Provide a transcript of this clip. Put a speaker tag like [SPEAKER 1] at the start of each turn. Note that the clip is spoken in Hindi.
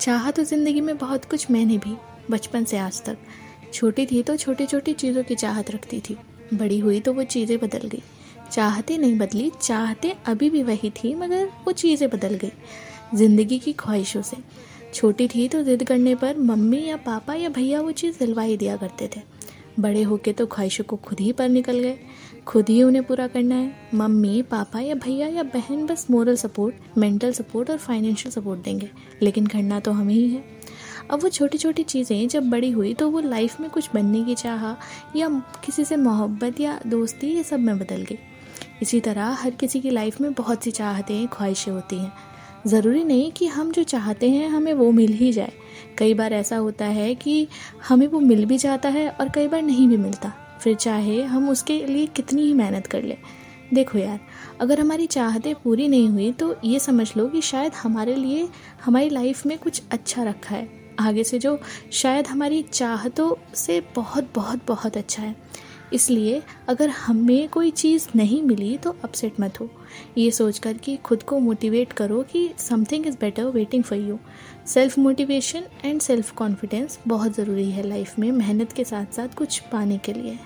[SPEAKER 1] चाहा तो ज़िंदगी में बहुत कुछ मैंने भी, बचपन से आज तक। छोटी थी तो छोटी छोटी चीज़ों की चाहत रखती थी। बड़ी हुई तो वो चीज़ें बदल गई। चाहते नहीं बदली, चाहते अभी भी वही थी, मगर वो चीज़ें बदल गई, ज़िंदगी की ख्वाहिशों से। छोटी थी तो जिद करने पर मम्मी या पापा या भैया वो चीज़ दिलवा ही दिया करते थे। बड़े होके तो ख्वाहिशों को खुद ही पर निकल गए। खुद ही उन्हें पूरा करना है। मम्मी, पापा या भैया या बहन बस मोरल सपोर्ट मेंटल सपोर्ट और फाइनेंशियल सपोर्ट देंगे। लेकिन करना तो हमें ही है। अब वो छोटी छोटी चीज़ें जब बड़ी हुई तो वो लाइफ में कुछ बनने की चाह या किसी से मोहब्बत या दोस्ती, ये सब में बदल गई। इसी तरह हर किसी की लाइफ में बहुत सी चाहतें, ख्वाहिशें होती हैं। ज़रूरी नहीं कि हम जो चाहते हैं हमें वो मिल ही जाए। कई बार ऐसा होता है कि हमें वो मिल भी जाता है और कई बार नहीं भी मिलता। फिर चाहे हम उसके लिए कितनी ही मेहनत कर लें। देखो यार, अगर हमारी चाहतें पूरी नहीं हुई तो ये समझ लो कि शायद हमारे लिए हमारी लाइफ में कुछ अच्छा रखा है। आगे से जो, शायद हमारी चाहतों से बहुत बहुत बहुत अच्छा है। इसलिए अगर हमें कोई चीज़ नहीं मिली तो अपसेट मत हो। ये सोच कर कि खुद को मोटिवेट करो कि something is better waiting for you self motivation and self confidence बहुत ज़रूरी है लाइफ में मेहनत के साथ साथ कुछ पाने के लिए।